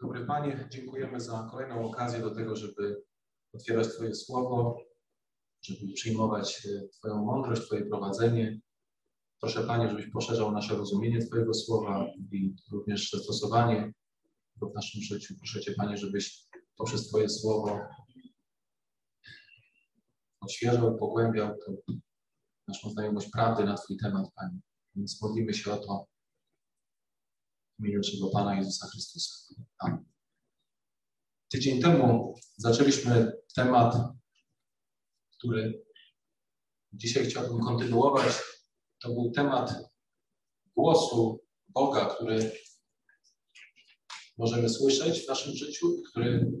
Dobry Panie, dziękujemy za kolejną okazję do tego, żeby otwierać Twoje słowo, żeby przyjmować e, Twoją mądrość, Twoje prowadzenie. Proszę Panie, żebyś poszerzał nasze rozumienie Twojego słowa i również zastosowanie w naszym życiu. Proszę Cię Panie, żebyś poprzez Twoje słowo odświeżał, pogłębiał naszą znajomość prawdy na Twój temat, Panie. Więc modlimy się o to w imieniu naszego Pana Jezusa Chrystusa. Amen. Tydzień temu zaczęliśmy temat, który dzisiaj chciałbym kontynuować. To był temat głosu Boga, który możemy słyszeć w naszym życiu, który,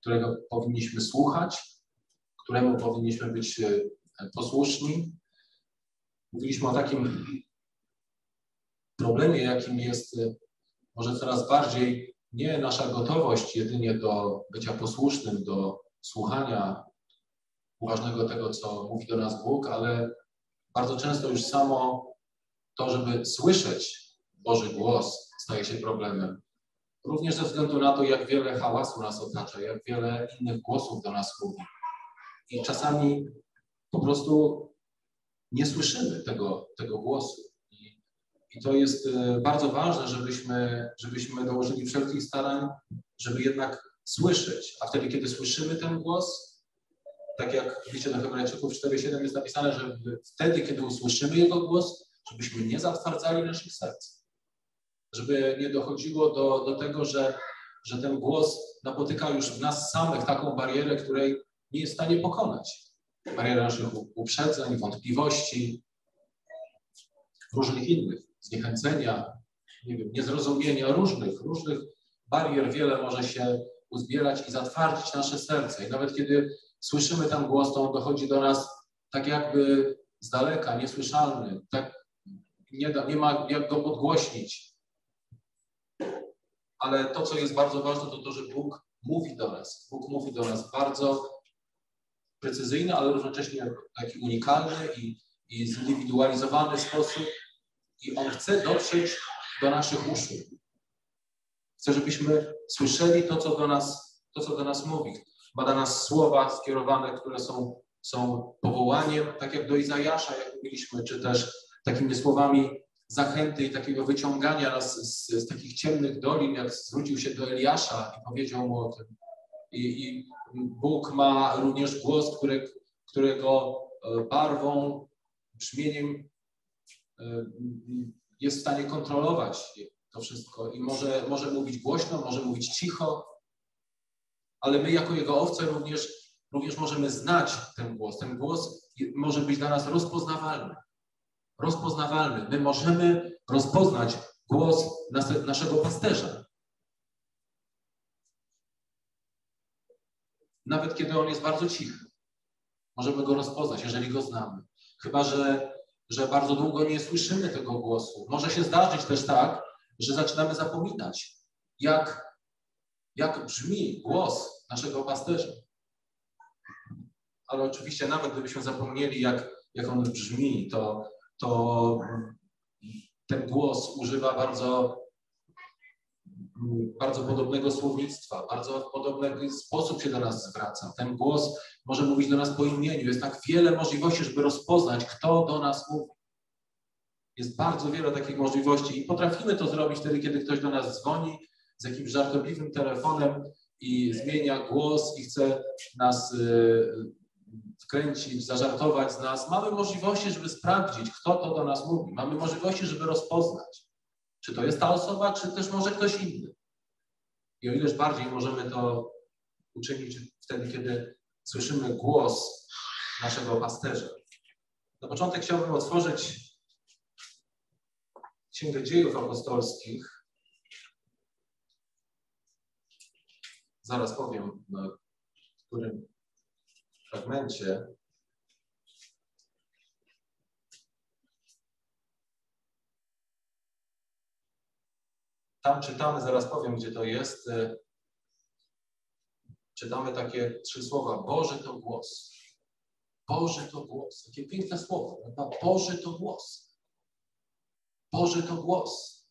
którego powinniśmy słuchać, któremu powinniśmy być e, posłuszni. Mówiliśmy o takim problemie, jakim jest e, może coraz bardziej nie nasza gotowość jedynie do bycia posłusznym, do słuchania uważnego tego, co mówi do nas Bóg, ale bardzo często już samo to, żeby słyszeć Boży głos, staje się problemem. Również ze względu na to, jak wiele hałasu nas otacza, jak wiele innych głosów do nas mówi. I czasami po prostu nie słyszymy tego, tego głosu. I to jest e, bardzo ważne, żebyśmy, żebyśmy dołożyli wszelkich starań, żeby jednak słyszeć. A wtedy, kiedy słyszymy ten głos, tak jak w liście do Hebrajczyków 4.7 jest napisane, że wtedy, kiedy usłyszymy Jego głos, żebyśmy nie zatwardzali naszych serc. Żeby nie dochodziło do, do tego, że, że ten głos napotyka już w nas samych taką barierę, której nie jest w stanie pokonać. Barierę naszych uprzedzeń, wątpliwości, różnych innych zniechęcenia, nie wiem, niezrozumienia, różnych, różnych barier wiele może się uzbierać i zatwardzić nasze serce. I nawet kiedy słyszymy ten głos, to on dochodzi do nas tak jakby z daleka, niesłyszalny, tak nie, da, nie ma jak go podgłośnić. Ale to, co jest bardzo ważne, to to, że Bóg mówi do nas. Bóg mówi do nas bardzo precyzyjny, ale równocześnie taki unikalny i, i zindywidualizowany sposób, i On chce dotrzeć do naszych uszu. Chce, żebyśmy słyszeli to, co do nas, to, co do nas mówi. Ma do nas słowa skierowane, które są, są powołaniem, tak jak do Izajasza, jak mówiliśmy, czy też takimi słowami zachęty i takiego wyciągania nas z, z takich ciemnych dolin, jak zwrócił się do Eliasza i powiedział mu o tym. I, i Bóg ma również głos, który, którego e, barwą, brzmieniem jest w stanie kontrolować to wszystko i może, może mówić głośno, może mówić cicho, ale my jako jego owce również, również możemy znać ten głos. Ten głos może być dla nas rozpoznawalny. Rozpoznawalny. My możemy rozpoznać głos naszego pasterza. Nawet kiedy on jest bardzo cichy. Możemy go rozpoznać, jeżeli go znamy. Chyba, że że bardzo długo nie słyszymy tego głosu. Może się zdarzyć też tak, że zaczynamy zapominać, jak, jak brzmi głos naszego pasterza. Ale oczywiście nawet gdybyśmy zapomnieli, jak, jak on brzmi, to, to ten głos używa bardzo, bardzo podobnego słownictwa, bardzo podobny sposób się do nas zwraca. Ten głos może mówić do nas po imieniu. Jest tak wiele możliwości, żeby rozpoznać, kto do nas mówi. Jest bardzo wiele takich możliwości i potrafimy to zrobić wtedy, kiedy ktoś do nas dzwoni z jakimś żartobliwym telefonem i zmienia głos i chce nas y, wkręcić, zażartować z nas. Mamy możliwości, żeby sprawdzić, kto to do nas mówi. Mamy możliwości, żeby rozpoznać, czy to jest ta osoba, czy też może ktoś inny. I o ileż bardziej możemy to uczynić wtedy, kiedy słyszymy głos naszego pasterza. Na początek chciałbym otworzyć Księgę Dziejów Apostolskich. Zaraz powiem, na którym fragmencie. Tam czytamy, zaraz powiem, gdzie to jest czytamy takie trzy słowa. Boży to głos. Boży to głos. Jakie piękne słowo. Boży to głos. Boży to głos.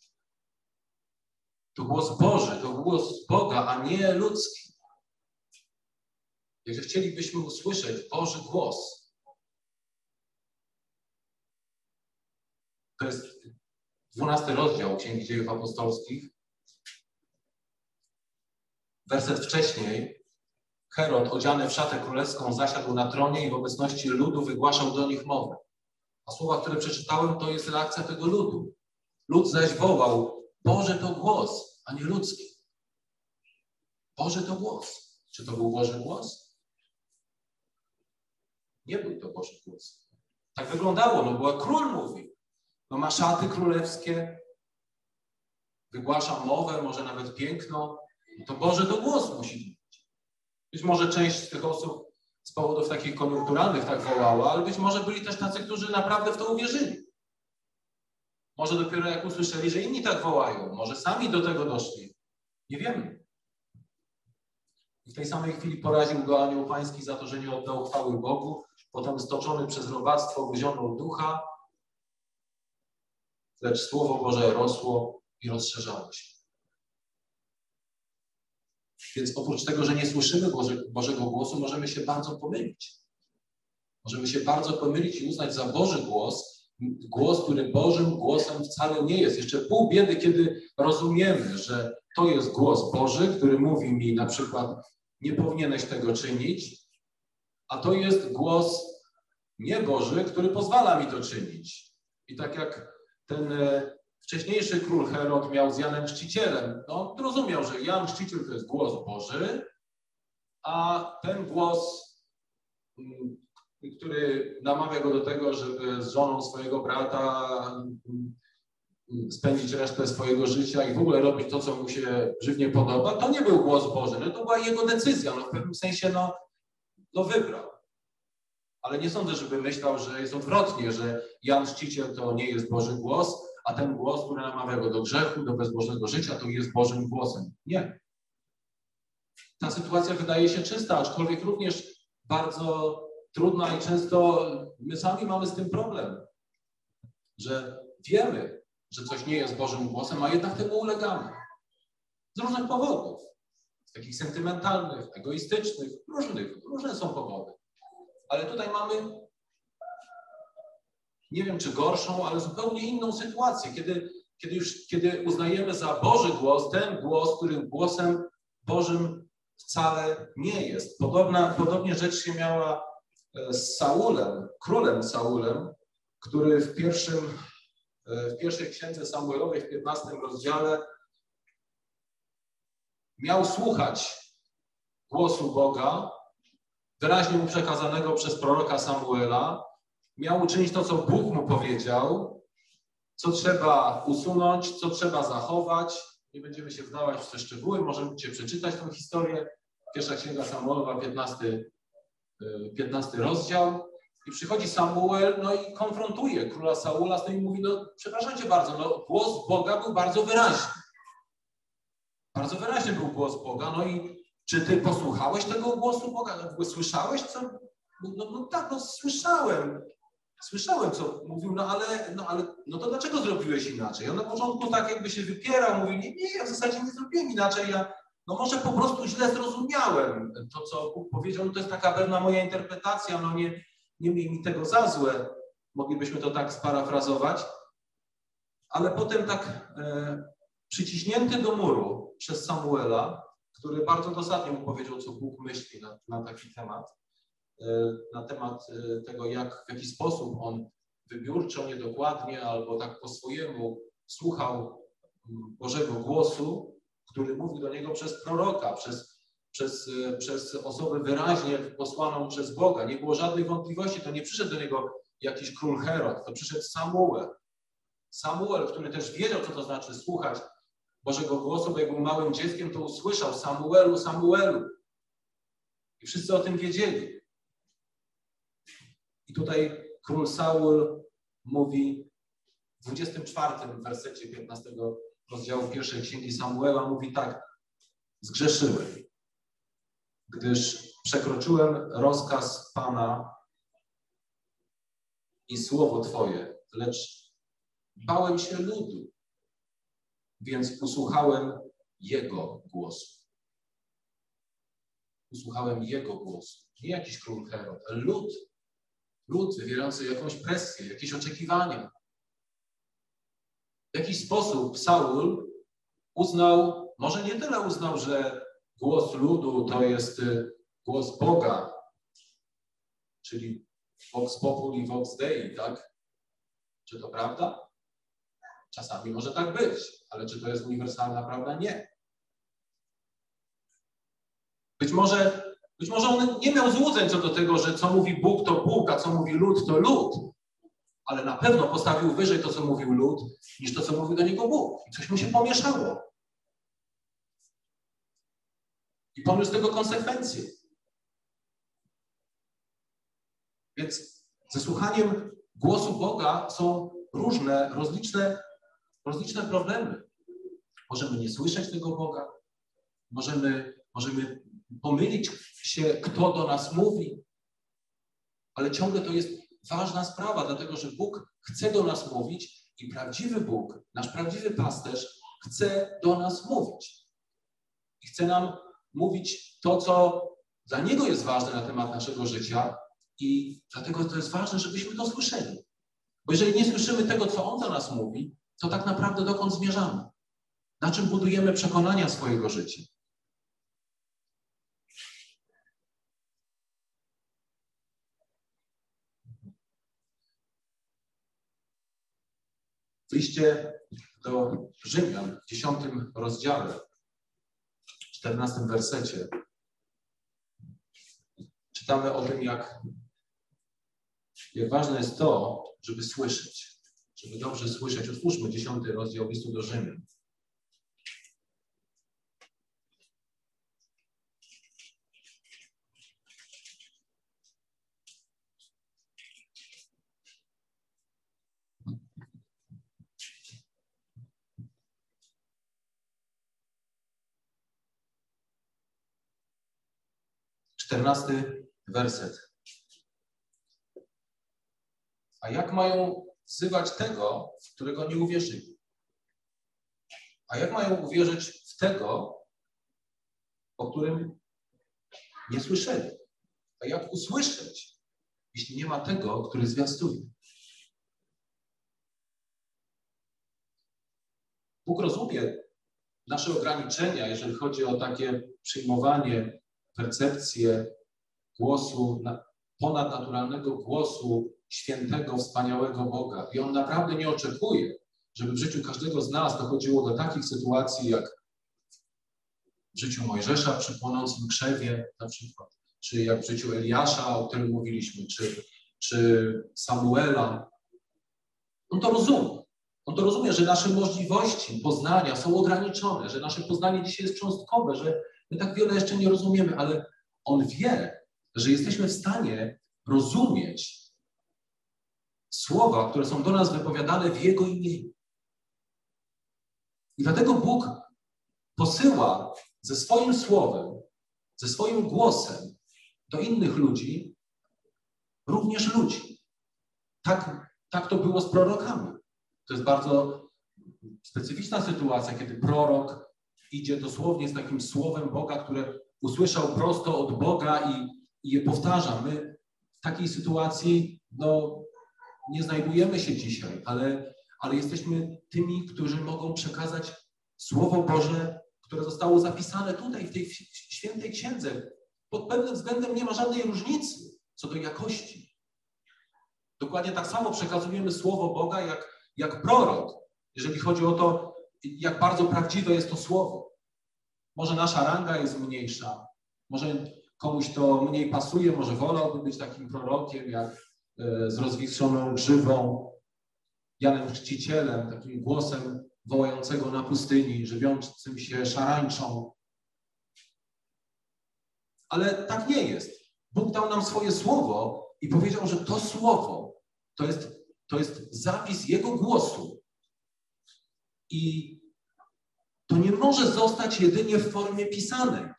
To głos Boży, to głos Boga, a nie ludzki. Jeżeli chcielibyśmy usłyszeć Boży głos, to jest dwunasty rozdział Księgi Dziejów Apostolskich. Werset wcześniej Herod, odziany w szatę królewską, zasiadł na tronie i w obecności ludu wygłaszał do nich mowę. A słowa, które przeczytałem, to jest reakcja tego ludu. Lud zaś wołał, Boże to głos, a nie ludzki. Boże to głos. Czy to był Boży głos? Nie był to Boży głos. Tak wyglądało, no bo król mówi. No ma szaty królewskie, wygłasza mowę, może nawet piękną. No to Boże to głos musi być. Być może część z tych osób z powodów takich koniunkturalnych tak wołała, ale być może byli też tacy, którzy naprawdę w to uwierzyli. Może dopiero jak usłyszeli, że inni tak wołają, może sami do tego doszli. Nie wiemy. I w tej samej chwili poraził go anioł pański za to, że nie oddał chwały Bogu. Potem stoczony przez robactwo wyzionął ducha, lecz Słowo Boże rosło i rozszerzało się. Więc oprócz tego, że nie słyszymy Bożego głosu, możemy się bardzo pomylić. Możemy się bardzo pomylić i uznać za Boży głos, głos, który Bożym głosem wcale nie jest. Jeszcze pół biedy, kiedy rozumiemy, że to jest głos Boży, który mówi mi na przykład, nie powinieneś tego czynić, a to jest głos nieboży, który pozwala mi to czynić. I tak jak ten e, wcześniejszy król Herod miał z Janem Chrzcicielem, no rozumiał, że Jan Chrzciciel to jest głos Boży, a ten głos, mm, który namawia go do tego, żeby z żoną swojego brata mm, spędzić resztę swojego życia i w ogóle robić to, co mu się żywnie podoba, to nie był głos Boży. No to była jego decyzja. No w pewnym sensie no, no wybrał. Ale nie sądzę, żeby myślał, że jest odwrotnie, że Jan Czciciel to nie jest Boży głos, a ten głos, który namawia go do grzechu, do bezbożnego życia, to jest Bożym głosem. Nie. Ta sytuacja wydaje się czysta, aczkolwiek również bardzo trudna i często my sami mamy z tym problem, że wiemy, że coś nie jest Bożym głosem, a jednak temu ulegamy. Z różnych powodów. Z takich sentymentalnych, egoistycznych, różnych, różne są powody. Ale tutaj mamy, nie wiem czy gorszą, ale zupełnie inną sytuację, kiedy, kiedy już kiedy uznajemy za Boży głos ten głos, który głosem Bożym wcale nie jest. Podobna, podobnie rzecz się miała e, z Saulem, królem Saulem, który w pierwszym E, w pierwszej księdze Samuelowej, w 15 rozdziale, miał słuchać głosu Boga, wyraźnie mu przekazanego przez proroka Samuela, miał uczynić to, co Bóg mu powiedział, co trzeba usunąć, co trzeba zachować. Nie będziemy się wdawać w te szczegóły, możecie przeczytać tę historię. Pierwsza księga Samuelowa, 15, 15 e, rozdział. I przychodzi Samuel, no i konfrontuje króla Saula z tym i mówi, no przepraszam cię bardzo, no głos Boga był bardzo wyraźny. Bardzo wyraźny był głos Boga, no i czy ty posłuchałeś tego głosu Boga? No, słyszałeś, co? No, no, no tak, no słyszałem. Słyszałem, co mówił, no ale, no ale, no to dlaczego zrobiłeś inaczej? On na początku tak jakby się wypierał, mówił, nie, nie, ja w zasadzie nie zrobiłem inaczej, ja, no może po prostu źle zrozumiałem to, co Bóg powiedział, no to jest taka pewna moja interpretacja, no nie, nie miej mi tego za złe, moglibyśmy to tak sparafrazować, ale potem tak e, przyciśnięty do muru przez Samuela, który bardzo dosadnie mu powiedział, co Bóg myśli na, na taki temat, e, na temat e, tego, jak, w jaki sposób on wybiórczo, niedokładnie albo tak po swojemu słuchał Bożego głosu, który mówił do niego przez proroka, przez przez, e, przez osobę wyraźnie posłaną przez Boga. Nie było żadnej wątpliwości. To nie przyszedł do niego jakiś król Herod, to przyszedł Samuel. Samuel, który też wiedział, co to znaczy słuchać Bożego głosu, bo jak był małym dzieckiem, to usłyszał Samuelu, Samuelu. I wszyscy o tym wiedzieli. I tutaj król Saul mówi w 24 wersecie 15 rozdziału pierwszej księgi Samuela, mówi tak, zgrzeszyłem gdyż przekroczyłem rozkaz Pana i słowo Twoje, lecz bałem się ludu, więc usłuchałem Jego głosu. Usłuchałem Jego głosu. Nie jakiś król Herod, ale lud. Lud wywierający jakąś presję, jakieś oczekiwania. W jakiś sposób Saul uznał, może nie tyle uznał, że głos ludu to jest y, głos Boga, czyli Vox Populi, Vox Dei, tak? Czy to prawda? Czasami może tak być, ale czy to jest uniwersalna prawda? Nie. Być może, być może on nie miał złudzeń co do tego, że co mówi Bóg to Bóg, a co mówi lud to lud. Ale na pewno postawił wyżej to, co mówił lud, niż to, co mówił do niego Bóg. I coś mu się pomieszało. I poniósł tego konsekwencje. Więc ze słuchaniem głosu Boga są różne, rozliczne, rozliczne problemy. Możemy nie słyszeć tego Boga, możemy, możemy pomylić się, kto do nas mówi, ale ciągle to jest ważna sprawa, dlatego że Bóg chce do nas mówić i prawdziwy Bóg, nasz prawdziwy pasterz, chce do nas mówić. I chce nam mówić to, co dla Niego jest ważne na temat naszego życia i dlatego to jest ważne, żebyśmy to słyszeli. Bo jeżeli nie słyszymy tego, co On do nas mówi, to tak naprawdę dokąd zmierzamy? Na czym budujemy przekonania swojego życia? W liście do Rzymian w dziesiątym rozdziale, w czternastym wersecie, czytamy o tym, jak, jak ważne jest to, żeby słyszeć, żeby dobrze słyszeć. Otwórzmy dziesiąty rozdział listu do Rzymian. Czternasty werset. A jak mają wzywać tego, w którego nie uwierzyli? A jak mają uwierzyć w tego, o którym nie słyszeli? A jak usłyszeć, jeśli nie ma tego, który zwiastuje? Bóg rozumie nasze ograniczenia, jeżeli chodzi o takie przyjmowanie, percepcję głosu, ponadnaturalnego głosu świętego, wspaniałego Boga. I On naprawdę nie oczekuje, żeby w życiu każdego z nas dochodziło do takich sytuacji, jak w życiu Mojżesza przy płonącym krzewie na przykład, czy jak w życiu Eliasza, o którym mówiliśmy, czy, czy Samuela. On to rozumie. On to rozumie, że nasze możliwości poznania są ograniczone, że nasze poznanie dzisiaj jest cząstkowe, że my tak wiele jeszcze nie rozumiemy, ale on wie, że jesteśmy w stanie rozumieć słowa, które są do nas wypowiadane w Jego imieniu. I dlatego Bóg posyła ze swoim słowem, ze swoim głosem do innych ludzi, również ludzi. Tak, tak to było z prorokami. To jest bardzo specyficzna sytuacja, kiedy prorok idzie dosłownie z takim słowem Boga, które usłyszał prosto od Boga i, i je powtarza. My w takiej sytuacji no, nie znajdujemy się dzisiaj, ale, ale jesteśmy tymi, którzy mogą przekazać Słowo Boże, które zostało zapisane tutaj, w tej świętej księdze. Pod pewnym względem nie ma żadnej różnicy co do jakości. Dokładnie tak samo przekazujemy Słowo Boga jak, jak prorok, jeżeli chodzi o to, jak bardzo prawdziwe jest to Słowo. Może nasza ranga jest mniejsza, może komuś to mniej pasuje, może wolałby być takim prorokiem jak z rozwiszoną grzywą, Janem Chrzcicielem, takim głosem wołającego na pustyni, żywiącym się szarańczą. Ale tak nie jest. Bóg dał nam swoje słowo i powiedział, że to słowo to jest, to jest zapis Jego głosu. I to nie może zostać jedynie w formie pisanej.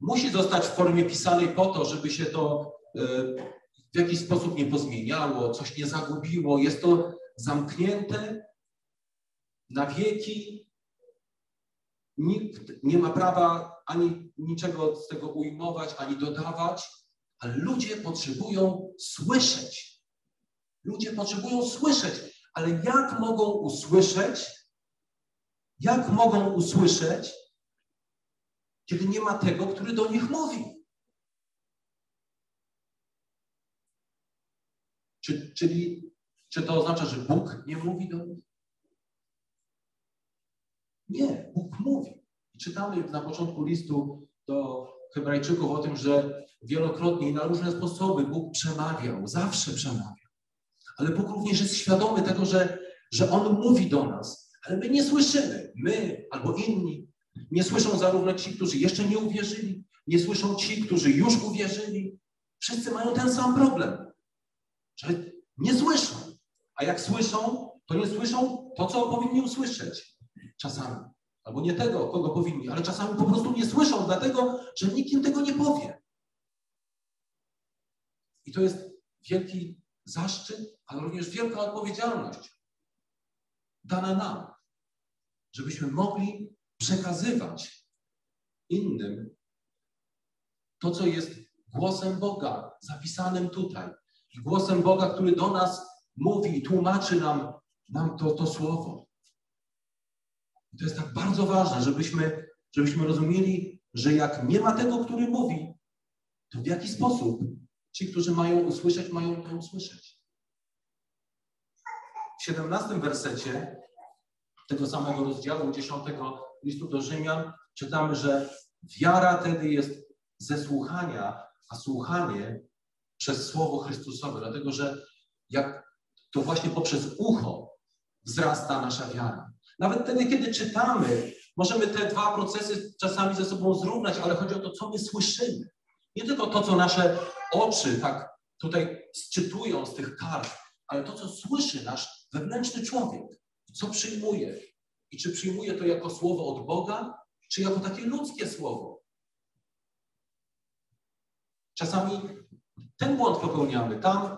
Musi zostać w formie pisanej po to, żeby się to e, w jakiś sposób nie pozmieniało, coś nie zagubiło. Jest to zamknięte na wieki. Nikt nie ma prawa ani niczego z tego ujmować, ani dodawać, ale ludzie potrzebują słyszeć. Ludzie potrzebują słyszeć, ale jak mogą usłyszeć? Jak mogą usłyszeć, kiedy nie ma tego, który do nich mówi? Czy, czyli, czy to oznacza, że Bóg nie mówi do nich? Nie, Bóg mówi. I czytamy na początku listu do Hebrajczyków o tym, że wielokrotnie i na różne sposoby Bóg przemawiał, zawsze przemawiał. Ale Bóg również jest świadomy tego, że, że On mówi do nas, ale my nie słyszymy. My albo inni. Nie słyszą zarówno ci, którzy jeszcze nie uwierzyli, nie słyszą ci, którzy już uwierzyli. Wszyscy mają ten sam problem, że nie słyszą. A jak słyszą, to nie słyszą to, co powinni usłyszeć. Czasami. Albo nie tego, kogo powinni, ale czasami po prostu nie słyszą, dlatego, że nikt im tego nie powie. I to jest wielki zaszczyt, ale również wielka odpowiedzialność dana nam, żebyśmy mogli przekazywać innym to, co jest głosem Boga, zapisanym tutaj. I głosem Boga, który do nas mówi i tłumaczy nam, nam to, to słowo. I to jest tak bardzo ważne, żebyśmy, żebyśmy rozumieli, że jak nie ma tego, który mówi, to w jaki sposób ci, którzy mają usłyszeć, mają to usłyszeć. W 17 wersecie tego samego rozdziału 10 listu do Rzymian czytamy, że wiara wtedy jest ze słuchania, a słuchanie przez Słowo Chrystusowe, dlatego że jak to właśnie poprzez ucho wzrasta nasza wiara. Nawet wtedy, kiedy czytamy, możemy te dwa procesy czasami ze sobą zrównać, ale chodzi o to, co my słyszymy. Nie tylko to, co nasze oczy tak tutaj sczytują z tych kart, ale to, co słyszy nasz wewnętrzny człowiek, co przyjmuje. I czy przyjmuje to jako słowo od Boga, czy jako takie ludzkie słowo. Czasami ten błąd popełniamy. Tam,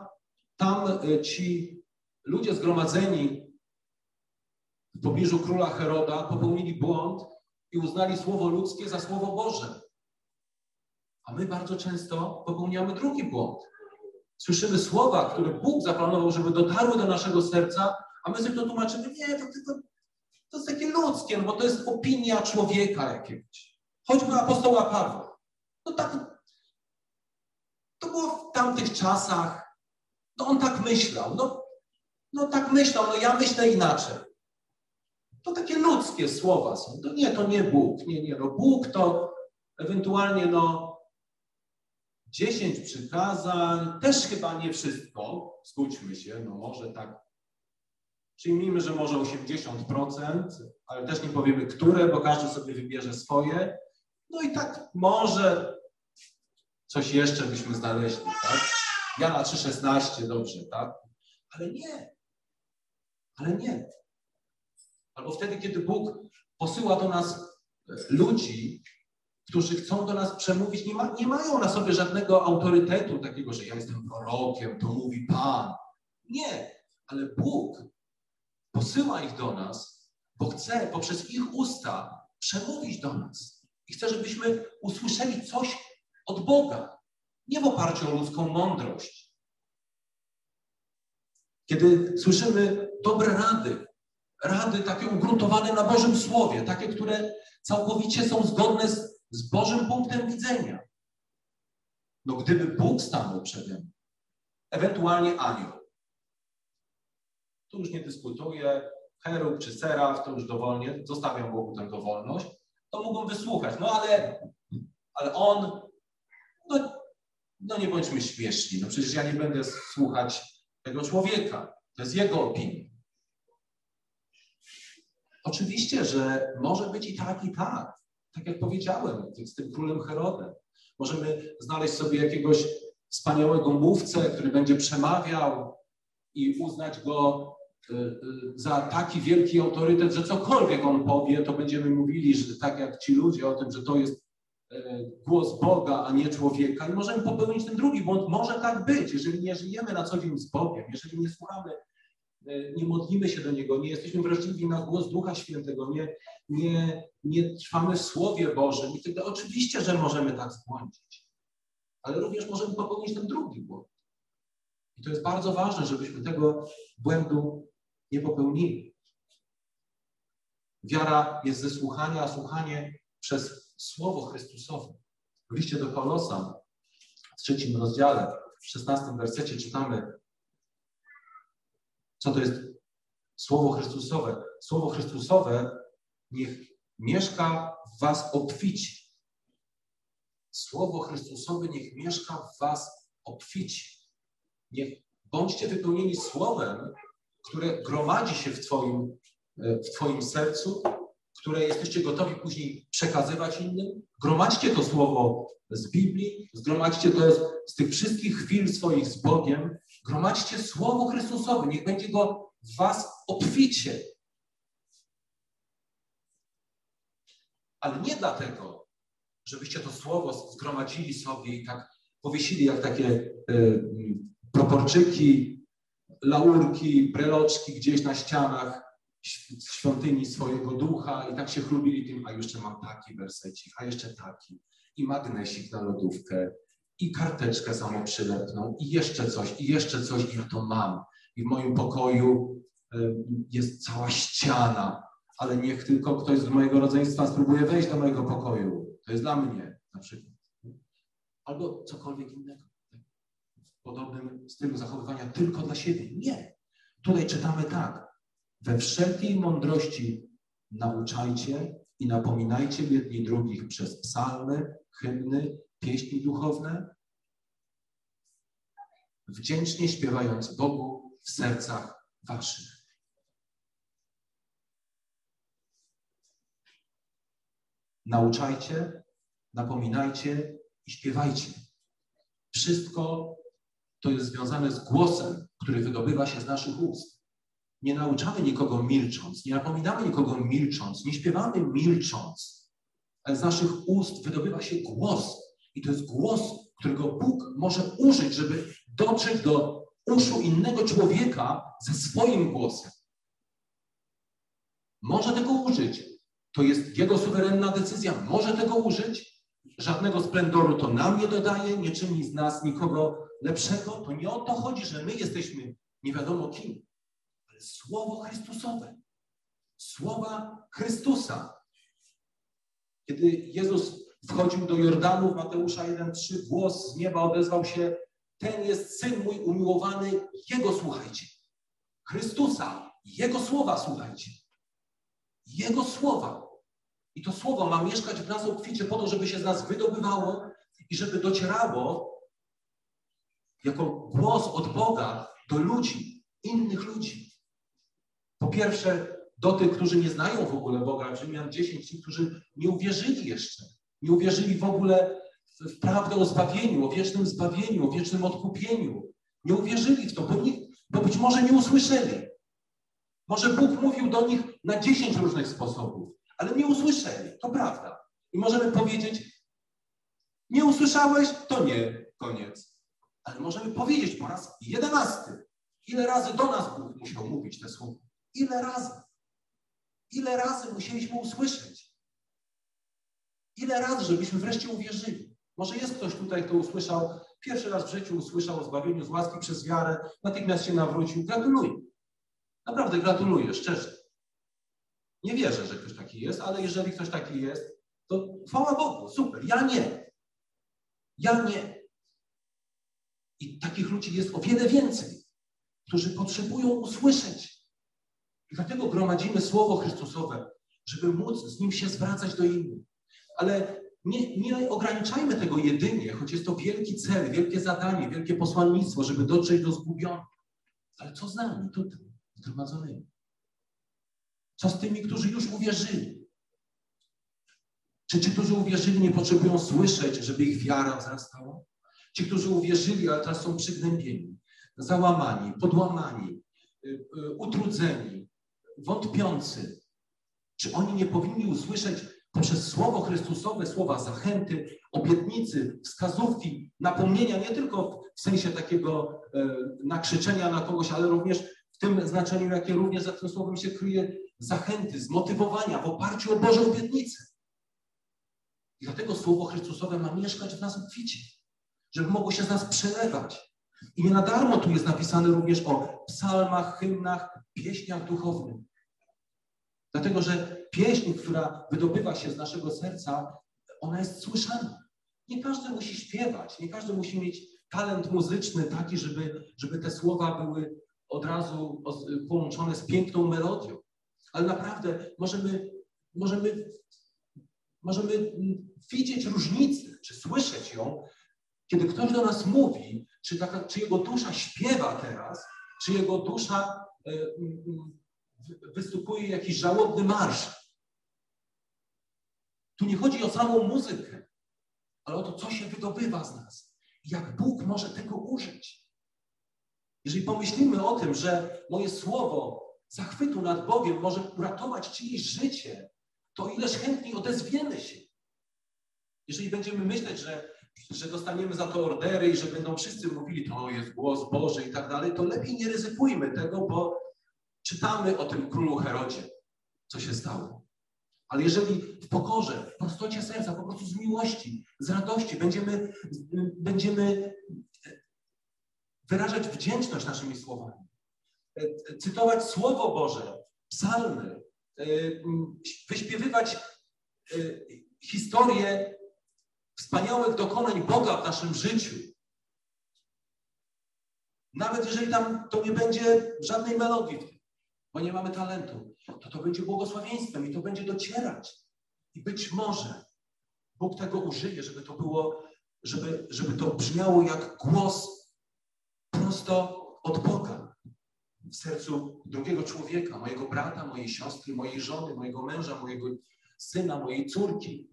tam e, ci ludzie zgromadzeni w pobliżu króla Heroda popełnili błąd i uznali słowo ludzkie za słowo Boże. A my bardzo często popełniamy drugi błąd. Słyszymy słowa, które Bóg zaplanował, żeby dotarły do naszego serca, a my sobie to tłumaczymy, nie, to tylko to jest takie ludzkie, no bo to jest opinia człowieka jakiegoś. Choćby apostoła Pawła. No tak, to było w tamtych czasach. No on tak myślał. No, no tak myślał, no ja myślę inaczej. To takie ludzkie słowa są. To nie, to nie Bóg. Nie, nie, no Bóg to ewentualnie no dziesięć przykazań, też chyba nie wszystko. Zgódźmy się, no może tak Przyjmijmy, że może 80%, ale też nie powiemy, które, bo każdy sobie wybierze swoje. No i tak może coś jeszcze byśmy znaleźli, tak? Jana 3,16, dobrze, tak? Ale nie. Ale nie. Albo wtedy, kiedy Bóg posyła do nas ludzi, którzy chcą do nas przemówić, nie, ma, nie mają na sobie żadnego autorytetu takiego, że ja jestem prorokiem, to mówi Pan. Nie, ale Bóg posyła ich do nas, bo chce poprzez ich usta przemówić do nas. I chce, żebyśmy usłyszeli coś od Boga, nie w oparciu o ludzką mądrość. Kiedy słyszymy dobre rady, rady takie ugruntowane na Bożym Słowie, takie, które całkowicie są zgodne z, z Bożym punktem widzenia. No gdyby Bóg stanął przede mną, ewentualnie anioł, tu już nie dyskutuję, Cherub czy Seraf, to już dowolnie, zostawiam Bogu tę dowolność, to mógłbym wysłuchać, no ale, ale on, no, no nie bądźmy śmieszni, no przecież ja nie będę słuchać tego człowieka, to jest jego opinia. Oczywiście, że może być i tak, i tak. Tak jak powiedziałem, z tym królem Herodem. Możemy znaleźć sobie jakiegoś wspaniałego mówcę, który będzie przemawiał i uznać go za taki wielki autorytet, że cokolwiek on powie, to będziemy mówili, że tak jak ci ludzie o tym, że to jest y, głos Boga, a nie człowieka. I możemy popełnić ten drugi błąd. Może tak być, jeżeli nie żyjemy na co dzień z Bogiem, jeżeli nie słuchamy e, nie modlimy się do Niego, nie jesteśmy wrażliwi na głos Ducha Świętego, nie, nie, nie trwamy w Słowie Bożym i wtedy oczywiście, że możemy tak zbłądzić. Ale również możemy popełnić ten drugi błąd. I to jest bardzo ważne, żebyśmy tego błędu nie popełnili. Wiara jest ze słuchania, a słuchanie przez Słowo Chrystusowe. W liście do Kolosa w trzecim rozdziale, w szesnastym wersecie czytamy, co to jest Słowo Chrystusowe. Słowo Chrystusowe niech mieszka w was obficie. Słowo Chrystusowe niech mieszka w was obficie. Niech bądźcie wypełnieni Słowem, które gromadzi się w Twoim, e, w twoim sercu, które jesteście gotowi później przekazywać innym. Gromadźcie to Słowo z Biblii, zgromadźcie to z tych wszystkich chwil swoich z Bogiem. Gromadźcie Słowo Chrystusowe, niech będzie go w Was obficie. Ale nie dlatego, żebyście to Słowo zgromadzili sobie i tak powiesili jak takie y, proporczyki, laurki, breloczki gdzieś na ścianach świątyni swojego ducha i tak się chlubili tym, a jeszcze mam taki wersecik, a jeszcze taki i magnesik na lodówkę i karteczkę samoprzylepną i jeszcze coś, i jeszcze coś i ja to mam. I w moim pokoju jest cała ściana, ale niech tylko ktoś z mojego rodzeństwa spróbuje wejść do mojego pokoju. To jest dla mnie na przykład. Albo cokolwiek innego podobnym stylu zachowywania tylko dla siebie. Nie. Tutaj czytamy tak. We wszelkiej mądrości nauczajcie i napominajcie jedni drugich przez psalmy, hymny, pieśni duchowne, wdzięcznie śpiewając Bogu w sercach waszych. Nauczajcie, napominajcie i śpiewajcie. Wszystko to jest związane z głosem, który wydobywa się z naszych ust. Nie nauczamy nikogo milcząc, nie napominamy nikogo milcząc, nie śpiewamy milcząc, ale z naszych ust wydobywa się głos. I to jest głos, którego Bóg może użyć, żeby dotrzeć do uszu innego człowieka ze swoim głosem. Może tego użyć. To jest jego suwerenna decyzja. Może tego użyć. Żadnego splendoru to nam nie dodaje, nie czyni z nas nikogo lepszego, to nie o to chodzi, że my jesteśmy nie wiadomo kim, ale Słowo Chrystusowe. Słowa Chrystusa. Kiedy Jezus wchodził do Jordanu w Mateusza 1,3, głos z nieba odezwał się, ten jest Syn mój umiłowany, Jego słuchajcie. Chrystusa, Jego słowa słuchajcie. Jego słowa. I to słowo ma mieszkać w nas obficie po to, żeby się z nas wydobywało i żeby docierało jako głos od Boga do ludzi, innych ludzi. Po pierwsze, do tych, którzy nie znają w ogóle Boga, Rzymian 10, ci, którzy nie uwierzyli jeszcze, nie uwierzyli w ogóle w prawdę o zbawieniu, o wiecznym zbawieniu, o wiecznym odkupieniu. Nie uwierzyli w to, bo, nie, bo być może nie usłyszeli. Może Bóg mówił do nich na dziesięć różnych sposobów, ale nie usłyszeli. To prawda. I możemy powiedzieć, nie usłyszałeś, to nie, koniec ale możemy powiedzieć po raz jedenasty, ile razy do nas Bóg musiał mówić te słowa. Ile razy? Ile razy musieliśmy usłyszeć? Ile razy, żebyśmy wreszcie uwierzyli? Może jest ktoś tutaj, kto usłyszał, pierwszy raz w życiu usłyszał o zbawieniu z łaski przez wiarę, natychmiast się nawrócił. Gratuluję. Naprawdę gratuluję, szczerze. Nie wierzę, że ktoś taki jest, ale jeżeli ktoś taki jest, to chwała Bogu, super. Ja nie. Ja nie. I takich ludzi jest o wiele więcej, którzy potrzebują usłyszeć. I dlatego gromadzimy Słowo Chrystusowe, żeby móc z nim się zwracać do innych. Ale nie, nie ograniczajmy tego jedynie, choć jest to wielki cel, wielkie zadanie, wielkie posłannictwo, żeby dotrzeć do zgubionych. Ale co z nami tutaj, zgromadzonymi? Co z tymi, którzy już uwierzyli? Czy ci, którzy uwierzyli, nie potrzebują słyszeć, żeby ich wiara wzrastała? Ci, którzy uwierzyli, ale teraz są przygnębieni, załamani, podłamani, y, y, utrudzeni, wątpiący. Czy oni nie powinni usłyszeć poprzez Słowo Chrystusowe, słowa zachęty, obietnicy, wskazówki, napomnienia, nie tylko w sensie takiego e, nakrzyczenia na kogoś, ale również w tym znaczeniu, jakie również za tym słowem się kryje zachęty, zmotywowania w oparciu o Boże obietnice. I dlatego Słowo Chrystusowe ma mieszkać w nas obficie, żeby mogło się z nas przelewać. I nie na darmo tu jest napisane również o psalmach, hymnach, pieśniach duchownych. Dlatego, że pieśń, która wydobywa się z naszego serca, ona jest słyszana. Nie każdy musi śpiewać, nie każdy musi mieć talent muzyczny taki, żeby, żeby te słowa były od razu połączone z piękną melodią. Ale naprawdę możemy, możemy, możemy widzieć różnicę, czy słyszeć ją, kiedy ktoś do nas mówi, czy, taka, czy jego dusza śpiewa teraz, czy jego dusza y, występuje jakiś żałobny marsz. Tu nie chodzi o samą muzykę, ale o to, co się wydobywa z nas. Jak Bóg może tego użyć. Jeżeli pomyślimy o tym, że moje słowo zachwytu nad Bogiem może uratować czyjeś życie, to ileż chętniej odezwiemy się. Jeżeli będziemy myśleć, że, że dostaniemy za to ordery i że będą wszyscy mówili, to jest głos Boży i tak dalej, to lepiej nie ryzykujmy tego, bo czytamy o tym królu Herodzie, co się stało. Ale jeżeli w pokorze, w prostocie serca, po prostu z miłości, z radości będziemy, będziemy wyrażać wdzięczność naszymi słowami, cytować Słowo Boże, psalmy, wyśpiewywać historię wspaniałych dokonań Boga w naszym życiu. Nawet jeżeli tam to nie będzie żadnej melodii bo nie mamy talentu, to to będzie błogosławieństwem i to będzie docierać. I być może Bóg tego użyje, żeby to było, żeby, żeby to brzmiało jak głos prosto od Boga w sercu drugiego człowieka, mojego brata, mojej siostry, mojej żony, mojego męża, mojego syna, mojej córki.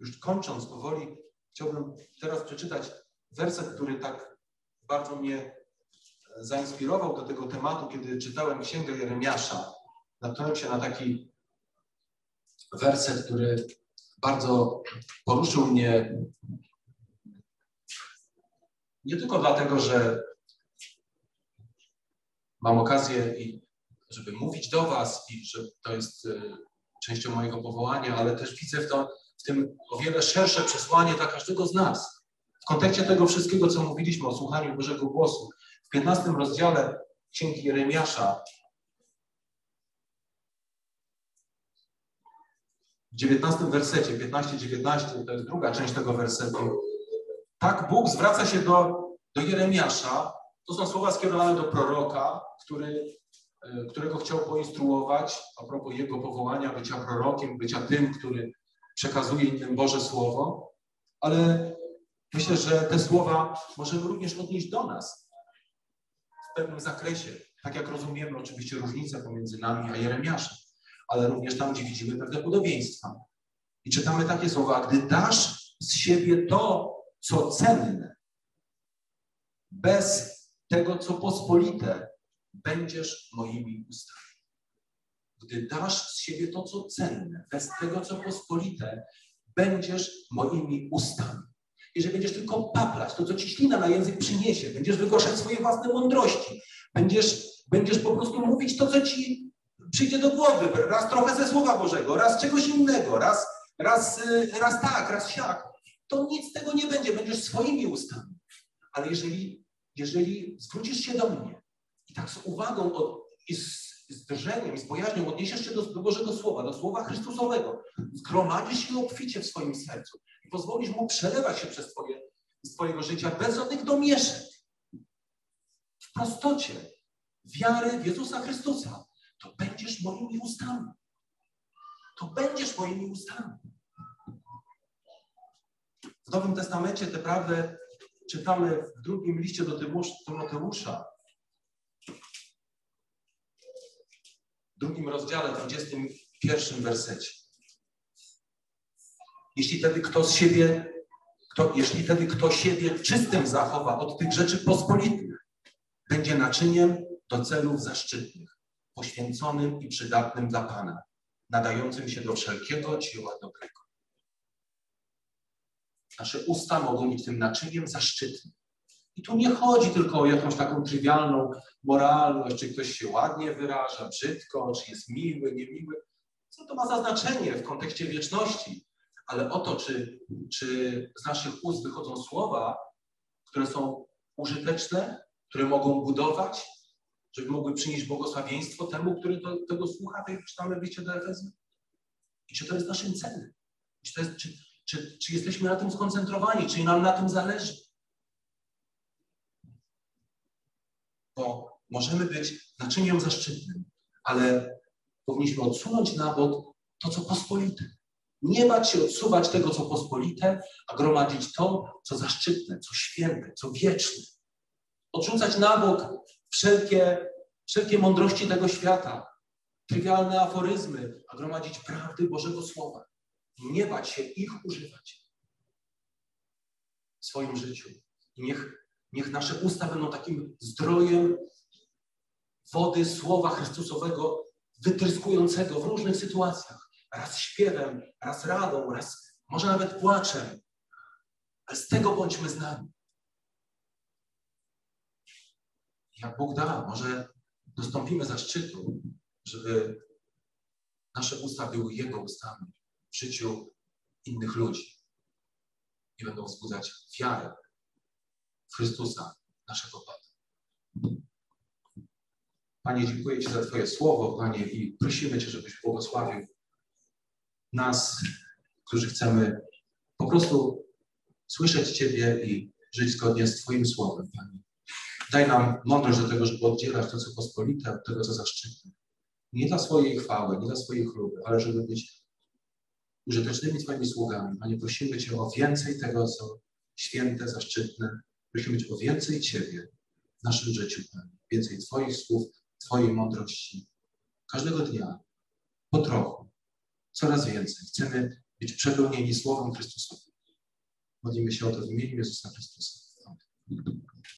Już kończąc powoli, chciałbym teraz przeczytać werset, który tak bardzo mnie zainspirował do tego tematu, kiedy czytałem Księgę Jeremiasza. Natknąłem się na taki werset, który bardzo poruszył mnie nie tylko dlatego, że mam okazję, żeby mówić do Was i że to jest y, częścią mojego powołania, ale też widzę w, to, w tym o wiele szersze przesłanie dla każdego z nas. W kontekście tego wszystkiego, co mówiliśmy o słuchaniu Bożego głosu, w 15 rozdziale Księgi Jeremiasza, w 19 wersecie, 15-19, to jest druga część tego wersetu, tak Bóg zwraca się do, do Jeremiasza. To są słowa skierowane do proroka, który, e, którego chciał poinstruować a propos jego powołania, bycia prorokiem, bycia tym, który przekazuje innym Boże Słowo. Ale myślę, że te słowa możemy również odnieść do nas w pewnym zakresie. Tak jak rozumiemy oczywiście różnicę pomiędzy nami a Jeremiaszem, ale również tam, gdzie widzimy pewne podobieństwa. I czytamy takie słowa, gdy dasz z siebie to, co cenne, bez tego, co pospolite, będziesz moimi ustami. Gdy dasz z siebie to, co cenne, bez tego, co pospolite, będziesz moimi ustami. Jeżeli będziesz tylko paplać, to co ci ślina na język przyniesie, będziesz wygłaszać swoje własne mądrości, będziesz, będziesz po prostu mówić to, co ci przyjdzie do głowy, raz trochę ze Słowa Bożego, raz czegoś innego, raz, raz, raz tak, raz siak, to nic z tego nie będzie, będziesz swoimi ustami. Ale jeżeli, jeżeli zwrócisz się do mnie i tak z uwagą od, i z, z drżeniem, z bojaźnią odniesiesz się do, do Bożego Słowa, do Słowa Chrystusowego, zgromadzisz je obficie w swoim sercu i pozwolisz Mu przelewać się przez twoje, Twojego życia bez żadnych domieszek, w prostocie wiary w Jezusa Chrystusa, to będziesz moimi ustami. To będziesz moimi ustami. W Nowym Testamencie tę prawdę czytamy w drugim liście do Tymoteusza, w drugim rozdziale, 21 wersecie. Jeśli wtedy kto z siebie, kto, jeśli wtedy kto siebie czystym zachowa od tych rzeczy pospolitych, będzie naczyniem do celów zaszczytnych, poświęconym i przydatnym dla Pana, nadającym się do wszelkiego dzieła dobrego. Nasze usta mogą być tym naczyniem zaszczytnym, I tu nie chodzi tylko o jakąś taką trywialną moralność, czy ktoś się ładnie wyraża, brzydko, czy jest miły, niemiły. Co to ma za znaczenie w kontekście wieczności? Ale o to, czy, czy z naszych ust wychodzą słowa, które są użyteczne, które mogą budować, żeby mogły przynieść błogosławieństwo temu, który tego słucha, tak jak czytamy w do Efezji. I czy to jest naszym celem? Czy, to jest, czy, czy, czy jesteśmy na tym skoncentrowani? Czy nam na tym zależy? Bo możemy być naczyniem zaszczytnym, ale powinniśmy odsunąć na bok to, co pospolite. Nie bać się odsuwać tego, co pospolite, a gromadzić to, co zaszczytne, co święte, co wieczne. Odrzucać na bok wszelkie, wszelkie mądrości tego świata, trywialne aforyzmy, a gromadzić prawdy Bożego Słowa. Nie bać się ich używać w swoim życiu. I niech, niech nasze usta będą takim zdrojem wody Słowa Chrystusowego, wytryskującego w różnych sytuacjach. Raz śpiewem, raz radą, raz może nawet płaczem. Ale z tego bądźmy znani. Jak Bóg da, może dostąpimy zaszczytu, żeby nasze usta były Jego ustami życiu innych ludzi i będą wzbudzać wiarę w Chrystusa, naszego Pana. Panie, dziękuję Ci za Twoje słowo, Panie, i prosimy Cię, żebyś błogosławił nas, którzy chcemy po prostu słyszeć Ciebie i żyć zgodnie z Twoim słowem, Panie. Daj nam mądrość do tego, żeby oddzielać to, co pospolite, od tego, co zaszczytne. Nie dla swojej chwały, nie dla swojej chluby, ale żeby być użytecznymi Twoimi sługami. Panie, prosimy Cię o więcej tego, co święte, zaszczytne. Prosimy Cię o więcej Ciebie w naszym życiu, Panie. Więcej Twoich słów, Twojej mądrości. Każdego dnia, po trochu, coraz więcej. Chcemy być przepełnieni Słowem Chrystusowym. Modlimy się o to w imieniu Jezusa Chrystusa.